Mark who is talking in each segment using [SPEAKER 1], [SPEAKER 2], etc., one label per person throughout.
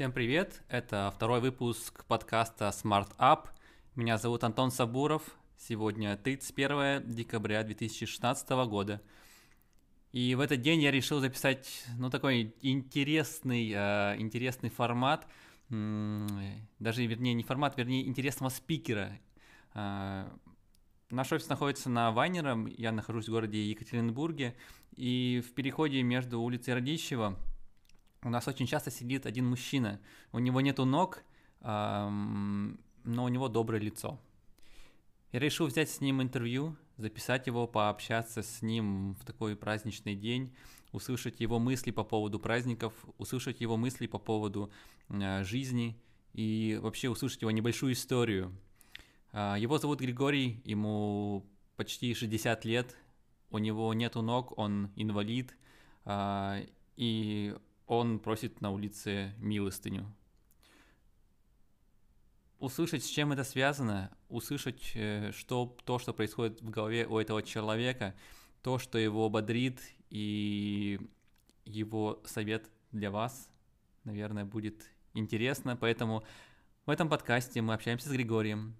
[SPEAKER 1] Всем привет! Это второй выпуск подкаста Smart Up. Меня зовут Антон Сабуров. Сегодня 31 декабря 2016 года. И в этот день я решил записать, ну, такой интересный, э, интересный формат, даже, вернее, не формат, вернее, интересного спикера. Э, наш офис находится на Вайнера, я нахожусь в городе Екатеринбурге, и в переходе между улицей Радищева у нас очень часто сидит один мужчина. У него нету ног, но у него доброе лицо. Я решил взять с ним интервью, записать его, пообщаться с ним в такой праздничный день, услышать его мысли по поводу праздников, услышать его мысли по поводу э, жизни и вообще услышать его небольшую историю. Э, его зовут Григорий, ему почти 60 лет, у него нету ног, он инвалид, э, и он просит на улице милостыню. Услышать, с чем это связано, услышать, э, что то, что происходит в голове у этого человека, то, что его бодрит, и его совет для вас, наверное, будет интересно. Поэтому в этом подкасте мы общаемся с Григорием,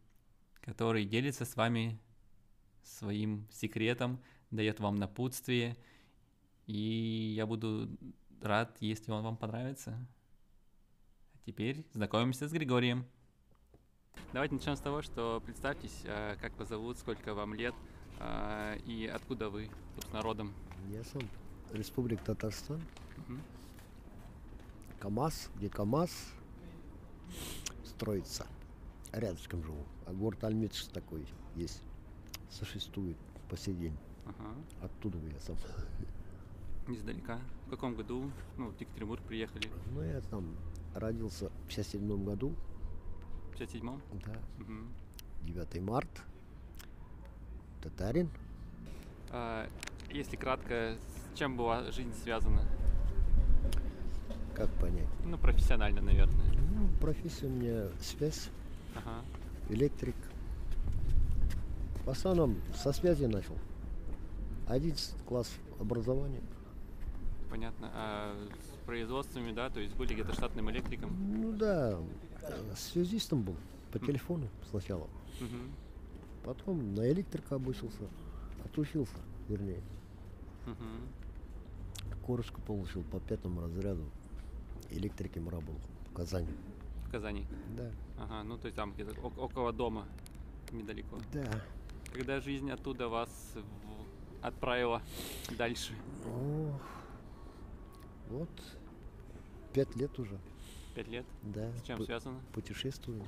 [SPEAKER 1] который делится с вами своим секретом, дает вам напутствие, и я буду рад, если он вам понравится. А теперь знакомимся с Григорием. Давайте начнем с того, что представьтесь, а, как вас зовут, сколько вам лет а, и откуда вы, собственно, родом.
[SPEAKER 2] Я сам Республика Татарстан. Угу. КАМАЗ, где КАМАЗ строится. Рядышком живу. А город Альметьевск такой есть. Существует по сей день. Ага. Оттуда я сам.
[SPEAKER 1] Издалека. В каком году ну, в Екатеринбург приехали?
[SPEAKER 2] Ну, я там родился в 57 году.
[SPEAKER 1] В 57-м?
[SPEAKER 2] Да. Угу. 9 марта. Татарин.
[SPEAKER 1] А, если кратко, с чем была жизнь связана?
[SPEAKER 2] Как понять?
[SPEAKER 1] Ну, профессионально, наверное.
[SPEAKER 2] Ну, профессия у меня связь, ага. электрик. В основном со связи начал. 11 класс образования
[SPEAKER 1] понятно. А с производствами, да, то есть были где-то штатным электриком?
[SPEAKER 2] Ну да, связистом был по телефону сначала. Угу. Потом на электрика обучился, отучился, вернее. Угу. Корочку получил по пятому разряду. Электриком работал в Казани.
[SPEAKER 1] В Казани?
[SPEAKER 2] Да.
[SPEAKER 1] Ага, ну то есть там где-то около дома, недалеко.
[SPEAKER 2] Да.
[SPEAKER 1] Когда жизнь оттуда вас отправила дальше?
[SPEAKER 2] Ох, вот пять лет уже.
[SPEAKER 1] Пять лет?
[SPEAKER 2] Да.
[SPEAKER 1] С чем связано?
[SPEAKER 2] Путешествую.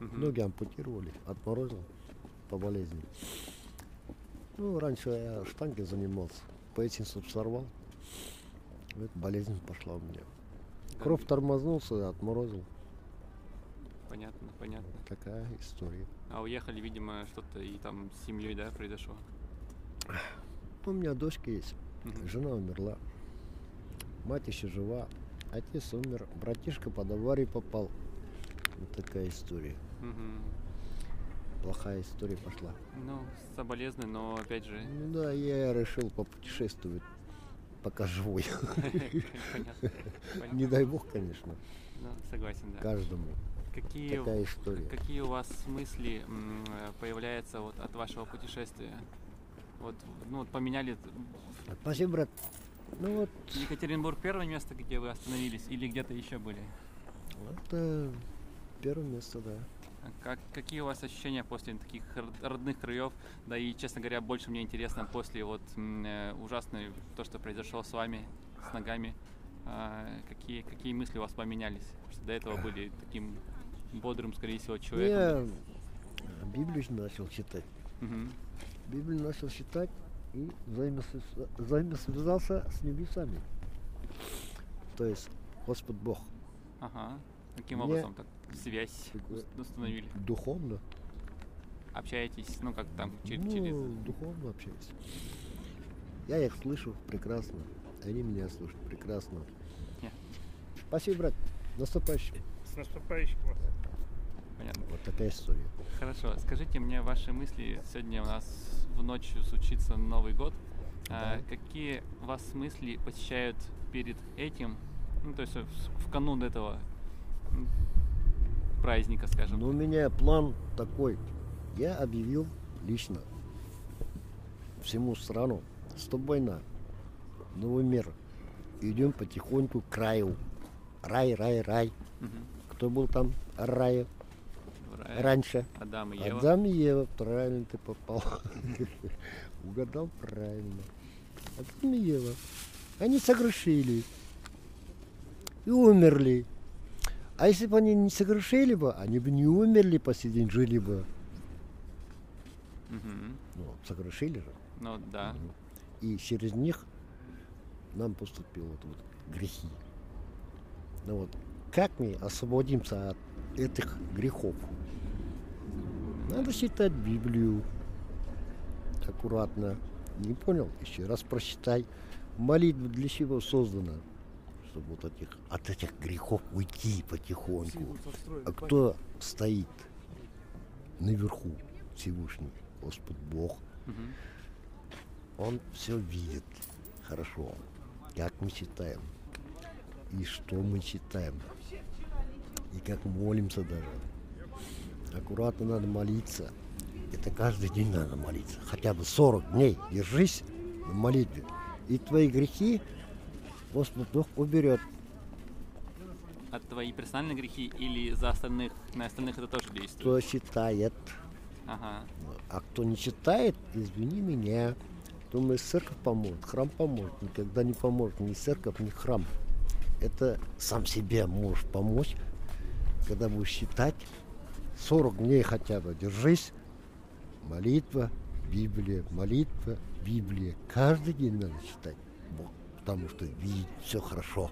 [SPEAKER 2] Угу. Ноги ампутировали, отморозил по болезни. Ну, раньше я штанги занимался, по этим сорвал. Вот болезнь пошла у меня. Да. Кровь тормознулся, отморозил.
[SPEAKER 1] Понятно, понятно.
[SPEAKER 2] Такая история.
[SPEAKER 1] А уехали, видимо, что-то и там с семьей, да, произошло?
[SPEAKER 2] У меня дочка есть. Угу. Жена умерла. Мать еще жива. Отец умер. Братишка под аварию попал. Вот такая история. Угу. Плохая история пошла.
[SPEAKER 1] Ну, соболезную, но опять же...
[SPEAKER 2] Ну да, я решил попутешествовать, пока живой. Не дай бог, конечно.
[SPEAKER 1] Ну, согласен, да.
[SPEAKER 2] Каждому.
[SPEAKER 1] Какие,
[SPEAKER 2] Такая история.
[SPEAKER 1] Какие у вас мысли появляются вот от вашего путешествия? Вот, ну, вот поменяли
[SPEAKER 2] Спасибо, брат. Ну вот.
[SPEAKER 1] Екатеринбург первое место, где вы остановились, или где-то еще были?
[SPEAKER 2] Это первое место, да.
[SPEAKER 1] А как, какие у вас ощущения после таких родных краев? Да и, честно говоря, больше мне интересно после вот э, ужасной то, что произошло с вами, с ногами. А, какие, какие мысли у вас поменялись? Потому что до этого были таким бодрым, скорее всего, человеком.
[SPEAKER 2] Я Библию начал читать. Угу. Библию начал читать и взаимосвязался с небесами. То есть Господь Бог.
[SPEAKER 1] Ага. Каким образом так связь установили?
[SPEAKER 2] Духовно.
[SPEAKER 1] Общаетесь, ну как там, через...
[SPEAKER 2] Ну,
[SPEAKER 1] через...
[SPEAKER 2] духовно общаюсь. Я их слышу прекрасно. Они меня слышат прекрасно. Yeah. Спасибо, брат. Наступающим.
[SPEAKER 1] С наступающим вас.
[SPEAKER 2] Понятно. Вот такая история.
[SPEAKER 1] Хорошо. Скажите мне ваши мысли. Сегодня у нас в ночь случится Новый год. А, да. А, какие вас мысли посещают перед этим Ну, то есть в, канун этого праздника, скажем.
[SPEAKER 2] Ну, у меня план такой. Я объявил лично всему страну, стоп война, новый мир. Идем потихоньку к краю. Рай, рай, рай.
[SPEAKER 1] Мгм.
[SPEAKER 2] Кто был там? Рай. Раньше.
[SPEAKER 1] Адам и Ева.
[SPEAKER 2] Адам и Ева, правильно ты попал. Угадал правильно. Адам и Ева. Они согрешили. И умерли. А если бы они не согрешили бы, они бы не умерли по сей день, жили бы.
[SPEAKER 1] Мгм.
[SPEAKER 2] Ну, согрешили же.
[SPEAKER 1] Ну да.
[SPEAKER 2] И через них нам поступило вот, вот грехи. Ну вот, как мы освободимся от этих грехов? Надо читать Библию аккуратно. Не понял? Еще раз прочитай. Молитва для чего создана? Чтобы вот этих, от этих грехов уйти потихоньку. А кто стоит наверху Всевышний? Господь Бог. Он все видит хорошо, как мы читаем, и что мы читаем, и как молимся даже. Аккуратно надо молиться. Это каждый день надо молиться. Хотя бы 40 дней держись в молитве. И твои грехи Господь Бог уберет.
[SPEAKER 1] А твои персональные грехи или за остальных, на остальных это тоже действует?
[SPEAKER 2] Кто читает,
[SPEAKER 1] Ага.
[SPEAKER 2] а кто не читает, извини меня. Думаешь, церковь поможет, храм поможет. Никогда не поможет ни церковь, ни храм. Это сам себе можешь помочь, когда будешь читать 40 дней хотя бы. Держись. Молитва, Библия, молитва, Библия. Каждый день надо читать. Бог, потому что видит все хорошо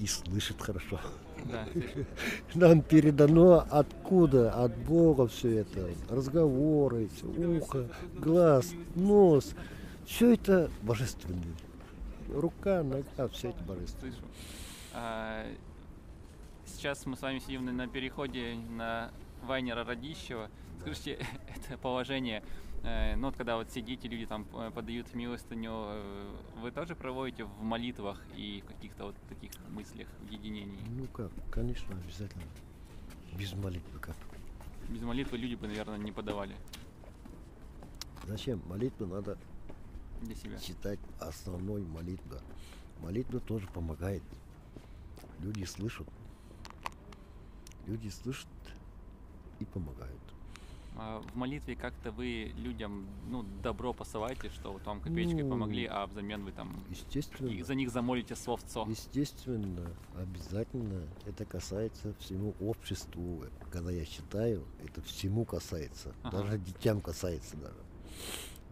[SPEAKER 2] и слышит хорошо.
[SPEAKER 1] Да.
[SPEAKER 2] Нам передано откуда? От Бога все это. Разговоры, ухо, глаз, нос. Все это божественное. Рука, нога, все это божественное.
[SPEAKER 1] Сейчас мы с вами сидим на, на переходе на Вайнера Радищева. Скажите, это положение, э, ну вот когда вот сидите, люди там э, подают милостыню, э, вы тоже проводите в молитвах и в каких-то вот таких мыслях, в единении?
[SPEAKER 2] Ну как, конечно, обязательно. Без молитвы как.
[SPEAKER 1] Без молитвы люди бы, наверное, не подавали
[SPEAKER 2] Зачем? Молитву надо
[SPEAKER 1] для себя.
[SPEAKER 2] читать основной молитва. Молитва тоже помогает. Люди слышат. Люди слышат и помогают.
[SPEAKER 1] А в молитве как-то вы людям, ну, добро посылаете, что вот вам копеечкой
[SPEAKER 2] Ну,
[SPEAKER 1] помогли, а взамен вы там
[SPEAKER 2] Естественно.
[SPEAKER 1] и за них замолите словцо.
[SPEAKER 2] Естественно, обязательно это касается всему обществу. Когда я читаю, это всему касается.
[SPEAKER 1] Ага.
[SPEAKER 2] Даже детям касается даже.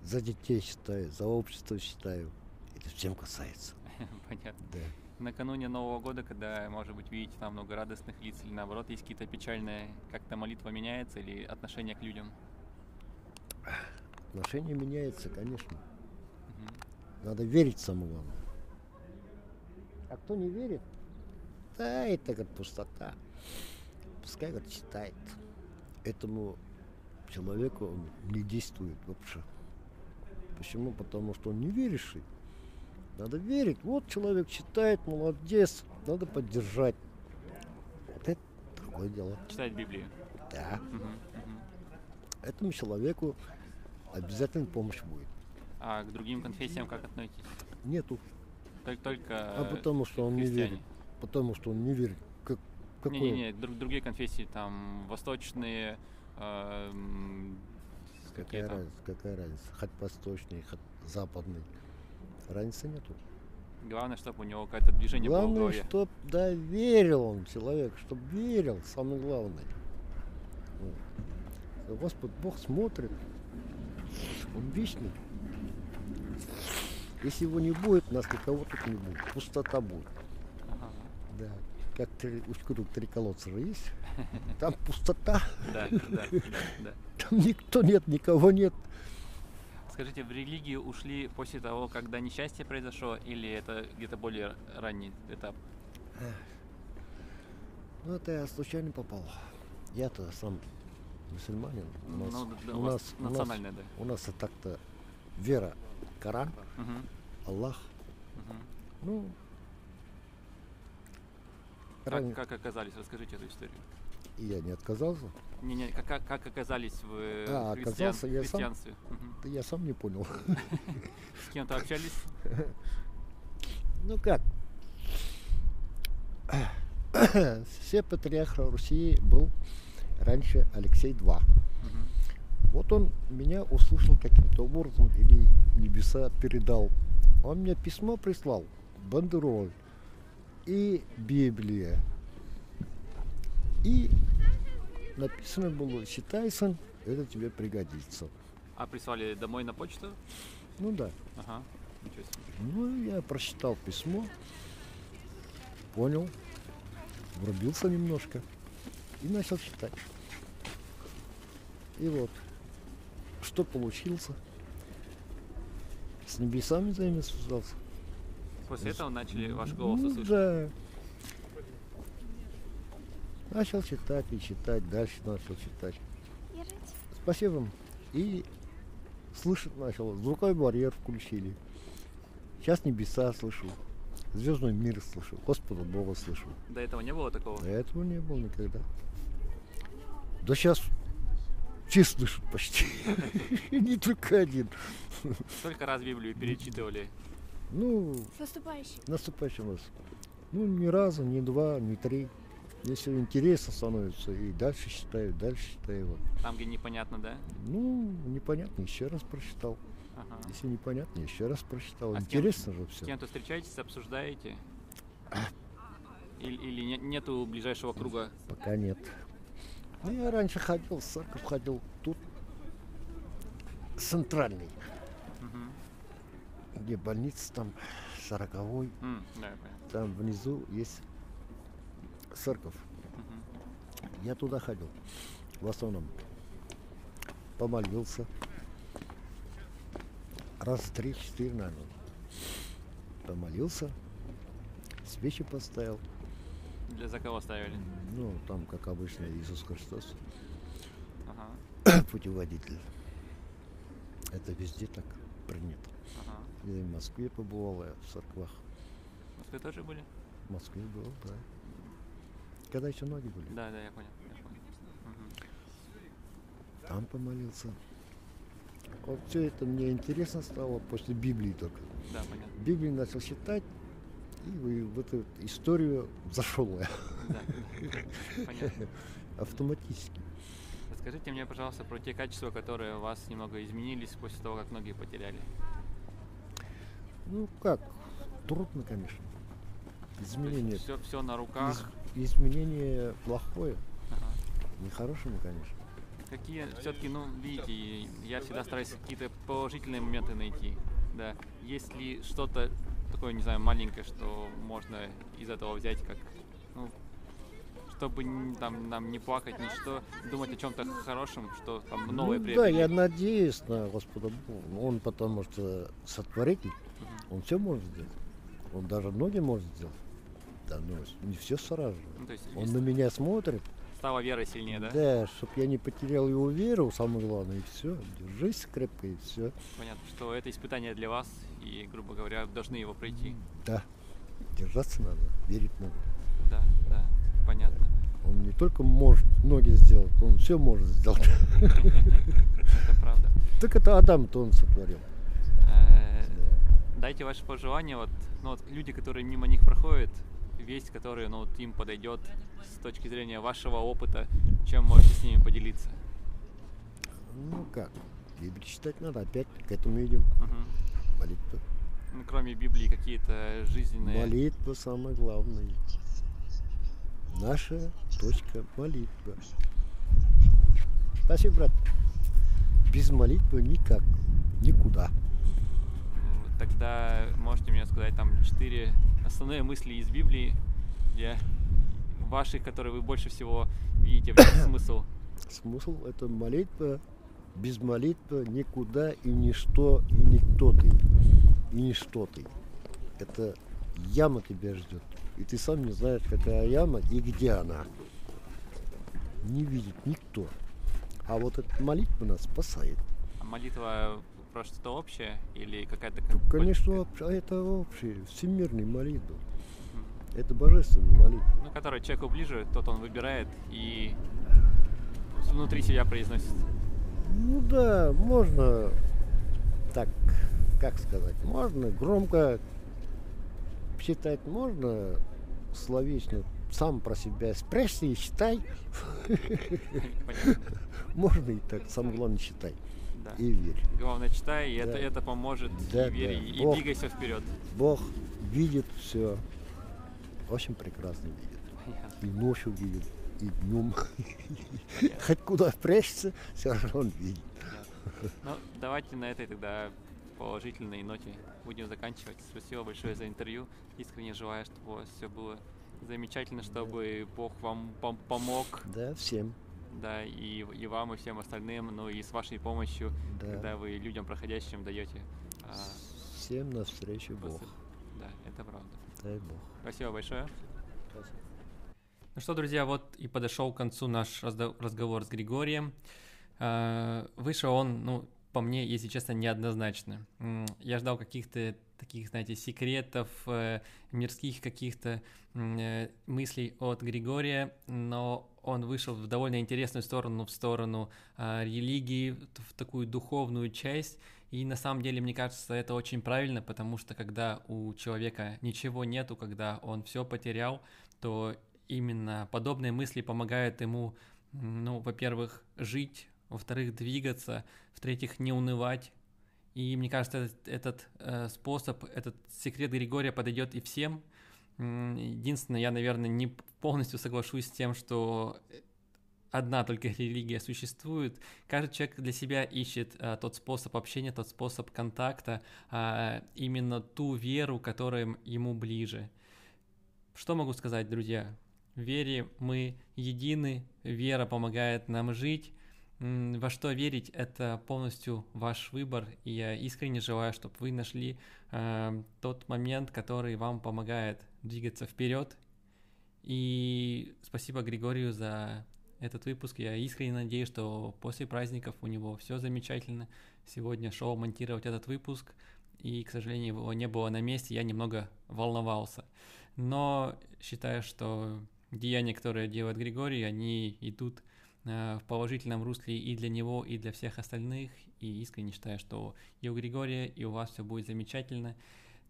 [SPEAKER 2] За детей считаю, за общество считаю. Это всем касается.
[SPEAKER 1] Понятно.
[SPEAKER 2] Да.
[SPEAKER 1] Накануне Нового года, когда, может быть, видите там много радостных лиц или наоборот есть какие-то печальные, как-то молитва меняется или отношение к людям?
[SPEAKER 2] Отношение меняется, конечно.
[SPEAKER 1] Мгм.
[SPEAKER 2] Надо верить самому главное. А кто не верит, да, это как пустота. Пускай говорит, читает. Этому человеку он не действует вообще. Почему? Потому что он не веришь. Надо верить. Вот человек читает, молодец, надо поддержать. Вот это другое дело.
[SPEAKER 1] Читать Библию.
[SPEAKER 2] Да.
[SPEAKER 1] Мгм.
[SPEAKER 2] Этому человеку обязательно помощь будет.
[SPEAKER 1] А к другим конфессиям как относитесь?
[SPEAKER 2] Нету.
[SPEAKER 1] Только, только
[SPEAKER 2] А потому что он не верит. Потому что он не верит. Как, какой он?
[SPEAKER 1] Не-не-не, друг- другие конфессии, там, восточные, э,
[SPEAKER 2] Какая разница, какая разница? Хоть восточный, хоть западный. Разницы нету.
[SPEAKER 1] Главное, чтобы у него какое-то движение было в
[SPEAKER 2] Главное,
[SPEAKER 1] голове.
[SPEAKER 2] чтоб да, верил он, человек, чтоб верил, самое главное. Вот. Господь Бог смотрит, Он вечный. Если его не будет, нас никого тут не будет. Пустота будет.
[SPEAKER 1] Ага.
[SPEAKER 2] Да. Как три, у три колодца есть. Там пустота,
[SPEAKER 1] да, да, да.
[SPEAKER 2] там никто нет, никого нет.
[SPEAKER 1] Скажите, в религию ушли после того, когда несчастье произошло, или это где-то более ранний этап?
[SPEAKER 2] Ну, это я случайно попал. Я-то сам мусульманин. У нас,
[SPEAKER 1] ну, да,
[SPEAKER 2] у
[SPEAKER 1] у вас
[SPEAKER 2] нас, у нас,
[SPEAKER 1] национальное, да.
[SPEAKER 2] у нас и так-то вера, Коран,
[SPEAKER 1] Мгм,
[SPEAKER 2] Аллах.
[SPEAKER 1] мгм.
[SPEAKER 2] Ну,
[SPEAKER 1] Как,
[SPEAKER 2] Ранее-
[SPEAKER 1] как оказались? Расскажите эту историю.
[SPEAKER 2] И я не отказался.
[SPEAKER 1] Не, не, как, как, оказались в э,
[SPEAKER 2] А,
[SPEAKER 1] христиан-
[SPEAKER 2] оказался я сам? Да я сам не понял.
[SPEAKER 1] С кем-то общались?
[SPEAKER 2] Ну как? Все патриарха Руси был раньше Алексей II. Вот он меня услышал каким-то образом или небеса передал. Он мне письмо прислал, бандероль и Библия. И написано было, считай, сын, это тебе пригодится.
[SPEAKER 1] А прислали домой на почту?
[SPEAKER 2] Ну да.
[SPEAKER 1] Ага.
[SPEAKER 2] Ну, я прочитал письмо, понял, врубился немножко и начал читать. И вот, что получился? С небесами взаимосвязался.
[SPEAKER 1] После этого начали ваш голос
[SPEAKER 2] Ну
[SPEAKER 1] услышать?
[SPEAKER 2] Да. Начал читать и читать, дальше начал читать. Спасибо вам. И слышать начал. Звуковой барьер включили. Сейчас небеса слышу. Звездный мир слышу. Господа Бога слышу.
[SPEAKER 1] До этого не было такого?
[SPEAKER 2] А этого не было никогда. Да сейчас все слышат почти. Не только один.
[SPEAKER 1] Сколько раз Библию перечитывали?
[SPEAKER 2] Ну,
[SPEAKER 3] наступающим.
[SPEAKER 2] наступающим раз. Ну, ни разу, ни два, ни три. Если интересно становится, и дальше читаю, дальше читаю. Вот.
[SPEAKER 1] Там, где непонятно, да?
[SPEAKER 2] Ну, непонятно, еще раз прочитал.
[SPEAKER 1] Ага.
[SPEAKER 2] Если непонятно, еще раз прочитал.
[SPEAKER 1] А с кем-
[SPEAKER 2] Интересно же
[SPEAKER 1] С
[SPEAKER 2] все.
[SPEAKER 1] кем-то встречаетесь, обсуждаете? Или, или не- нету ближайшего круга?
[SPEAKER 2] Пока нет. Ну, я раньше ходил, в церковь ходил. Тут центральный,
[SPEAKER 1] Мгм.
[SPEAKER 2] где больница, там сороковой.
[SPEAKER 1] М, да.
[SPEAKER 2] Там внизу есть церковь. Я туда ходил. В основном. Помолился. Раз три-четыре, наверное. Помолился. Свечи поставил.
[SPEAKER 1] Для за кого ставили?
[SPEAKER 2] Ну, там, как обычно, Иисус Христос.
[SPEAKER 1] Ага.
[SPEAKER 2] Путеводитель. Это везде так принято.
[SPEAKER 1] Ага.
[SPEAKER 2] Я и в Москве побывал, я в церквах.
[SPEAKER 1] В Москве тоже были?
[SPEAKER 2] В Москве был, да. Когда еще ноги были.
[SPEAKER 1] Да, да, я понял. Я понял.
[SPEAKER 2] Там помолился. Вот все это мне интересно стало после Библии только.
[SPEAKER 1] Да, понятно.
[SPEAKER 2] Библию начал читать, и в эту историю зашел я
[SPEAKER 1] Да, да. Понятно.
[SPEAKER 2] автоматически.
[SPEAKER 1] Расскажите мне, пожалуйста, про те качества, которые у вас немного изменились после того, как ноги потеряли.
[SPEAKER 2] Ну как, трудно, конечно. Изменение.
[SPEAKER 1] Все, все на руках.
[SPEAKER 2] из- изменение плохое,
[SPEAKER 1] Ага.
[SPEAKER 2] нехорошее, конечно.
[SPEAKER 1] Какие все-таки, ну, видите, я всегда стараюсь какие-то положительные моменты найти. Да. Есть ли что-то такое, не знаю, маленькое, что можно из этого взять, как, ну, чтобы там нам не плакать, ничто, думать о чем-то хорошем, что там новое
[SPEAKER 2] Ну, да, я надеюсь на Господа Бога. Он потому что сотворитель,
[SPEAKER 1] Мгм.
[SPEAKER 2] он все может сделать. Он даже ноги может сделать. Да, ну, не все сразу.
[SPEAKER 1] Ну, то есть
[SPEAKER 2] Он на меня смотрит,
[SPEAKER 1] стала верой сильнее, да?
[SPEAKER 2] Да, чтобы я не потерял его веру, самое главное, и все. Держись крепко, и все.
[SPEAKER 1] Понятно, что это испытание для вас, и, грубо говоря, должны его пройти.
[SPEAKER 2] Да, держаться надо, верить надо.
[SPEAKER 1] Да, да, понятно.
[SPEAKER 2] Он не только может ноги сделать, он все может сделать.
[SPEAKER 1] Это правда.
[SPEAKER 2] Так это Адам-то он сотворил.
[SPEAKER 1] Э, Дайте ваши пожелания, вот, ну, вот люди, которые мимо них проходят, весть, которая, ну, вот им подойдет с точки зрения вашего опыта, чем можете с ними поделиться.
[SPEAKER 2] Ну как, Библию читать надо, опять к этому идем.
[SPEAKER 1] Мгм.
[SPEAKER 2] Молитва.
[SPEAKER 1] Ну, кроме Библии, какие-то жизненные...
[SPEAKER 2] Молитва самое главное. Наша точка молитва. Спасибо, брат. Без молитвы никак, никуда.
[SPEAKER 1] М, Тогда можете мне сказать там четыре основные мысли из Библии, где ваших, которые вы больше всего видите в них смысл.
[SPEAKER 2] Смысл это молитва. Без молитвы никуда и ничто, и никто ты. И ничто ты. Это яма тебя ждет. И ты сам не знаешь, какая яма и где она. Не видит никто. А вот эта молитва нас спасает.
[SPEAKER 1] А молитва про что-то общее или какая-то...
[SPEAKER 2] Ну,
[SPEAKER 1] кон-
[SPEAKER 2] конечно, об- а это общее, всемирный молитва. Это божественная молитва.
[SPEAKER 1] Ну, который человеку ближе, тот он выбирает и внутри себя произносит.
[SPEAKER 2] Ну да, можно так, как сказать, можно громко считать, можно словечно сам про себя спрячься и считай. Можно и так, самое главное считай. Да. И верь.
[SPEAKER 1] Главное, читай, и да. это, это поможет. Да, и верь, да. и Бог, двигайся вперед.
[SPEAKER 2] Бог видит все. Очень прекрасно видит. Понятно. И ночью видит, и днем. Хоть куда прячется, все равно он видит.
[SPEAKER 1] Ну, давайте на этой тогда положительной ноте будем заканчивать. Спасибо большое за интервью. Искренне желаю, чтобы у вас все было замечательно, чтобы да. Бог вам пом- помог.
[SPEAKER 2] Да, всем.
[SPEAKER 1] Да, и, и вам, и всем остальным, ну и с вашей помощью, да. когда вы людям проходящим даете.
[SPEAKER 2] А, всем навстречу Бог.
[SPEAKER 1] Да, это правда.
[SPEAKER 2] Дай Бог.
[SPEAKER 1] Спасибо большое. Спасибо. Ну что, друзья, вот и подошел к концу наш разговор с Григорием. А, вышел он, ну, по мне, если честно, неоднозначно. Я ждал каких-то таких, знаете, секретов, э, мирских каких-то э, мыслей от Григория, но он вышел в довольно интересную сторону, в сторону э, религии, в такую духовную часть. И на самом деле, мне кажется, это очень правильно, потому что когда у человека ничего нету, когда он все потерял, то именно подобные мысли помогают ему, ну, во-первых, жить, во-вторых, двигаться, в-третьих, не унывать. И мне кажется, этот, этот э, способ, этот секрет Григория подойдет и всем. Единственное, я, наверное, не полностью соглашусь с тем, что одна только религия существует. Каждый человек для себя ищет а, тот способ общения, тот способ контакта, а, именно ту веру, которая ему ближе. Что могу сказать, друзья? В вере мы едины, вера помогает нам жить. Во что верить – это полностью ваш выбор, и я искренне желаю, чтобы вы нашли э, тот момент, который вам помогает двигаться вперед. И спасибо Григорию за этот выпуск. Я искренне надеюсь, что после праздников у него все замечательно. Сегодня шел монтировать этот выпуск, и, к сожалению, его не было на месте, я немного волновался. Но считаю, что деяния, которые делает Григорий, они идут в положительном русле и для него, и для всех остальных. И искренне считаю, что и у Григория, и у вас все будет замечательно.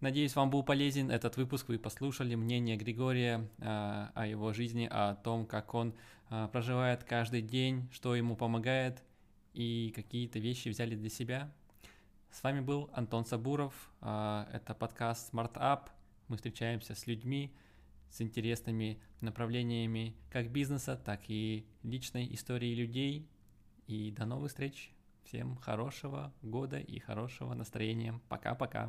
[SPEAKER 1] Надеюсь, вам был полезен этот выпуск. Вы послушали мнение Григория э, о его жизни, о том, как он э, проживает каждый день, что ему помогает и какие-то вещи взяли для себя. С вами был Антон Сабуров. Э, это подкаст Smart Up. Мы встречаемся с людьми, с интересными направлениями как бизнеса, так и личной истории людей. И до новых встреч. Всем хорошего года и хорошего настроения. Пока-пока.